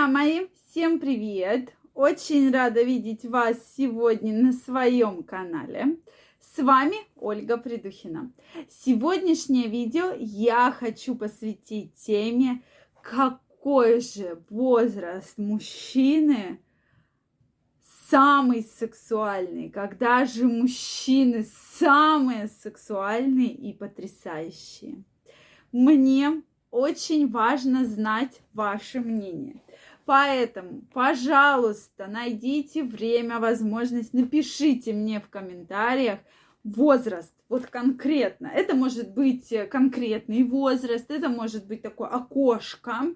Друзья мои, всем привет! Очень рада видеть вас сегодня на своем канале. С вами Ольга Придухина. Сегодняшнее видео я хочу посвятить теме, какой же возраст мужчины самый сексуальный, когда же мужчины самые сексуальные и потрясающие. Мне очень важно знать ваше мнение. Поэтому, пожалуйста, найдите время, возможность, напишите мне в комментариях возраст, вот конкретно. Это может быть конкретный возраст, это может быть такое окошко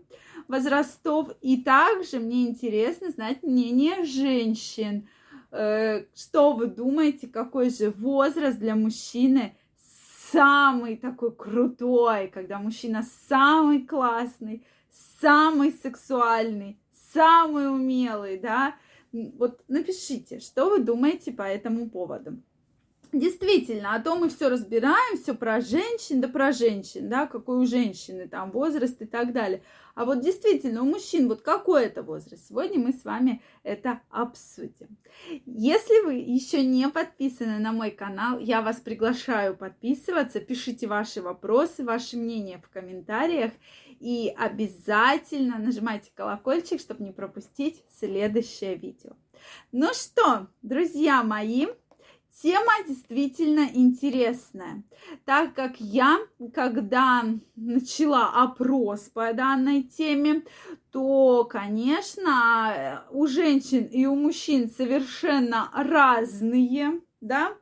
возрастов. И также мне интересно знать мнение женщин. Э, что вы думаете, какой же возраст для мужчины самый такой крутой, когда мужчина самый классный, самый сексуальный, самый умелый, да? Вот напишите, что вы думаете по этому поводу. Действительно, а то мы все разбираем, все про женщин, да про женщин, да, какой у женщины там возраст и так далее. А вот действительно, у мужчин вот какой это возраст? Сегодня мы с вами это обсудим. Если вы еще не подписаны на мой канал, я вас приглашаю подписываться, пишите ваши вопросы, ваши мнения в комментариях и обязательно нажимайте колокольчик, чтобы не пропустить следующее видео. Ну что, друзья мои, Тема действительно интересная, так как я, когда начала опрос по данной теме, то, конечно, у женщин и у мужчин совершенно разные, да,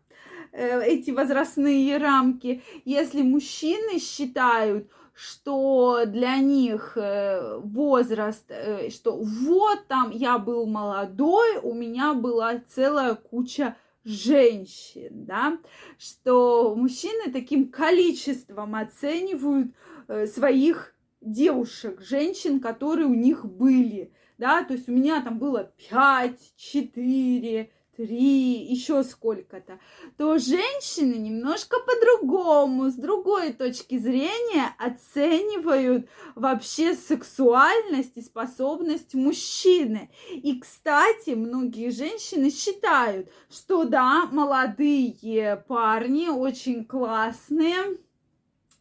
э, эти возрастные рамки. Если мужчины считают, что для них э, возраст, э, что вот там я был молодой, у меня была целая куча женщин, да, что мужчины таким количеством оценивают э, своих девушек, женщин, которые у них были, да, то есть у меня там было 5, 4, три, еще сколько-то, то женщины немножко по-другому, с другой точки зрения оценивают вообще сексуальность и способность мужчины. И, кстати, многие женщины считают, что да, молодые парни очень классные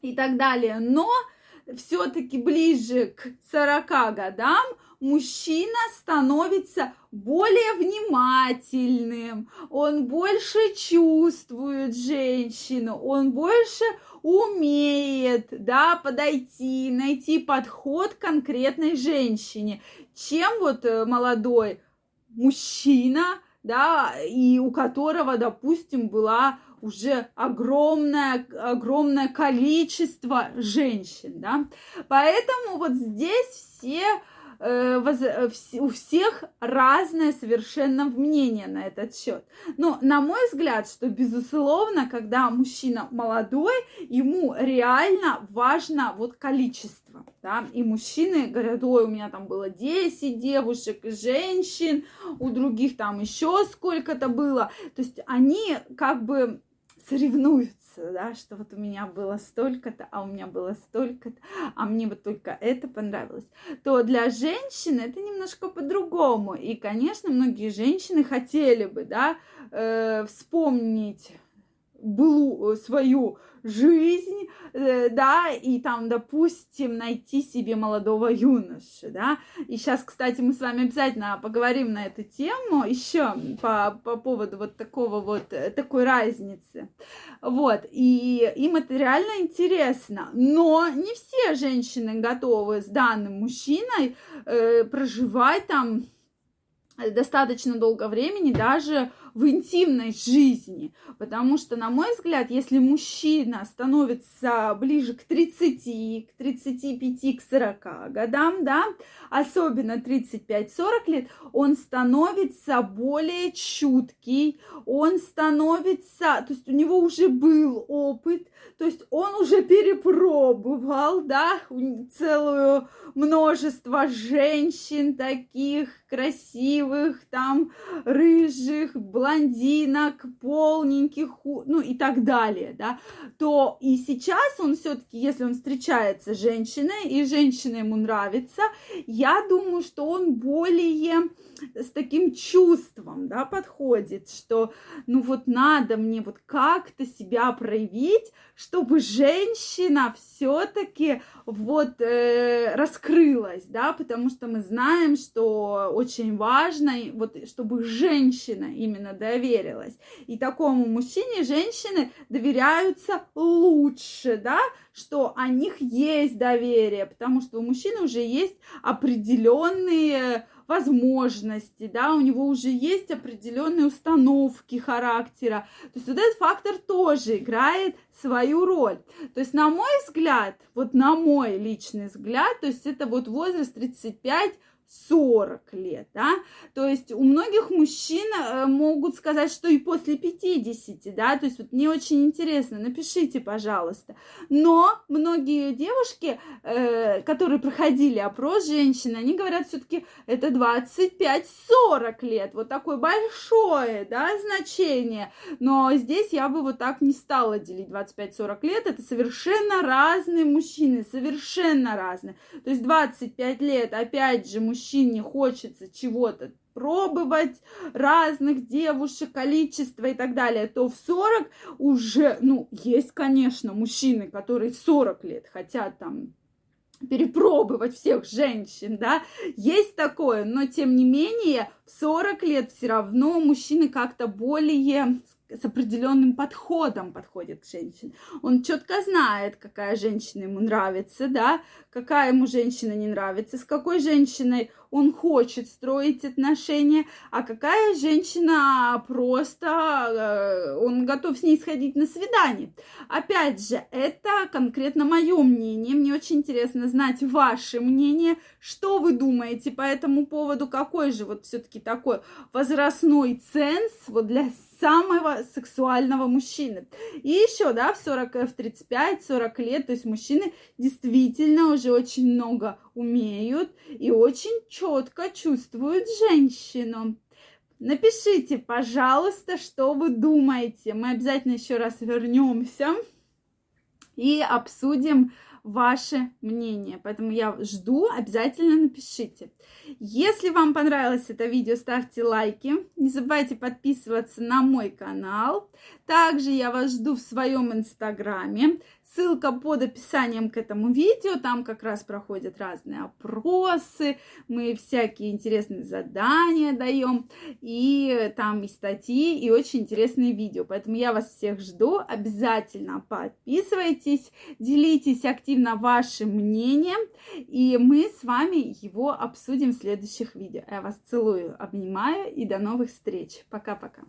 и так далее, но все-таки ближе к 40 годам мужчина становится более внимательным, он больше чувствует женщину, он больше умеет, да, подойти, найти подход к конкретной женщине, чем вот э, молодой мужчина, да, и у которого, допустим, была уже огромное, огромное количество женщин, да. Поэтому вот здесь все у всех разное совершенно мнение на этот счет. Но, на мой взгляд, что, безусловно, когда мужчина молодой, ему реально важно вот количество, да, и мужчины говорят, ой, у меня там было 10 девушек, женщин, у других там еще сколько-то было, то есть они как бы соревнуются да, что вот у меня было столько-то, а у меня было столько-то, а мне вот только это понравилось, то для женщины это немножко по-другому. И, конечно, многие женщины хотели бы, да, э, вспомнить былу, свою жизнь, э, да, и там, допустим, найти себе молодого юноши, да. И сейчас, кстати, мы с вами обязательно поговорим на эту тему еще по, по поводу вот такого вот, э, такой разницы. Вот, и им это реально интересно. Но не все женщины готовы с данным мужчиной э, проживать там достаточно долго времени даже в интимной жизни. Потому что, на мой взгляд, если мужчина становится ближе к 30, к 35, к 40 годам, да, особенно 35-40 лет, он становится более чуткий, он становится, то есть у него уже был опыт, то есть он уже перепробовал, да, целую множество женщин таких красивых, коричневых, там, рыжих, блондинок, полненьких, ну и так далее, да, то и сейчас он все-таки, если он встречается с женщиной, и женщина ему нравится, я думаю, что он более с таким чувством, да, подходит, что, ну вот надо мне вот как-то себя проявить, чтобы женщина все-таки вот э, раскрылась, да, потому что мы знаем, что очень важно, вот, чтобы женщина именно доверилась. И такому мужчине женщины доверяются лучше, да, что о них есть доверие, потому что у мужчины уже есть определенные возможности, да, у него уже есть определенные установки характера. То есть вот этот фактор тоже играет свою роль. То есть, на мой взгляд, вот на мой личный взгляд, то есть это вот возраст 35 40 лет, да, то есть у многих мужчин э, могут сказать, что и после 50, да, то есть вот мне очень интересно, напишите, пожалуйста, но многие девушки, э, которые проходили опрос женщин, они говорят все-таки это 25-40 лет, вот такое большое, да, значение, но здесь я бы вот так не стала делить 25-40 лет, это совершенно разные мужчины, совершенно разные, то есть 25 лет, опять же, мужчины мужчине хочется чего-то пробовать разных девушек, количество и так далее, то в 40 уже, ну, есть, конечно, мужчины, которые в 40 лет хотят там перепробовать всех женщин, да, есть такое, но тем не менее в 40 лет все равно мужчины как-то более, с определенным подходом подходит к женщине. Он четко знает, какая женщина ему нравится, да, какая ему женщина не нравится, с какой женщиной он хочет строить отношения, а какая женщина просто, э, он готов с ней сходить на свидание. Опять же, это конкретно мое мнение. Мне очень интересно знать ваше мнение, что вы думаете по этому поводу, какой же вот все-таки такой возрастной ценз вот для самого сексуального мужчины. И еще, да, в 40, в 35-40 лет, то есть мужчины действительно уже очень много умеют и очень четко чувствуют женщину. Напишите, пожалуйста, что вы думаете. Мы обязательно еще раз вернемся и обсудим ваше мнение. Поэтому я жду, обязательно напишите. Если вам понравилось это видео, ставьте лайки. Не забывайте подписываться на мой канал. Также я вас жду в своем инстаграме. Ссылка под описанием к этому видео. Там как раз проходят разные опросы. Мы всякие интересные задания даем. И там и статьи, и очень интересные видео. Поэтому я вас всех жду. Обязательно подписывайтесь, делитесь активно вашим мнением. И мы с вами его обсудим в следующих видео. Я вас целую, обнимаю и до новых встреч. Пока-пока.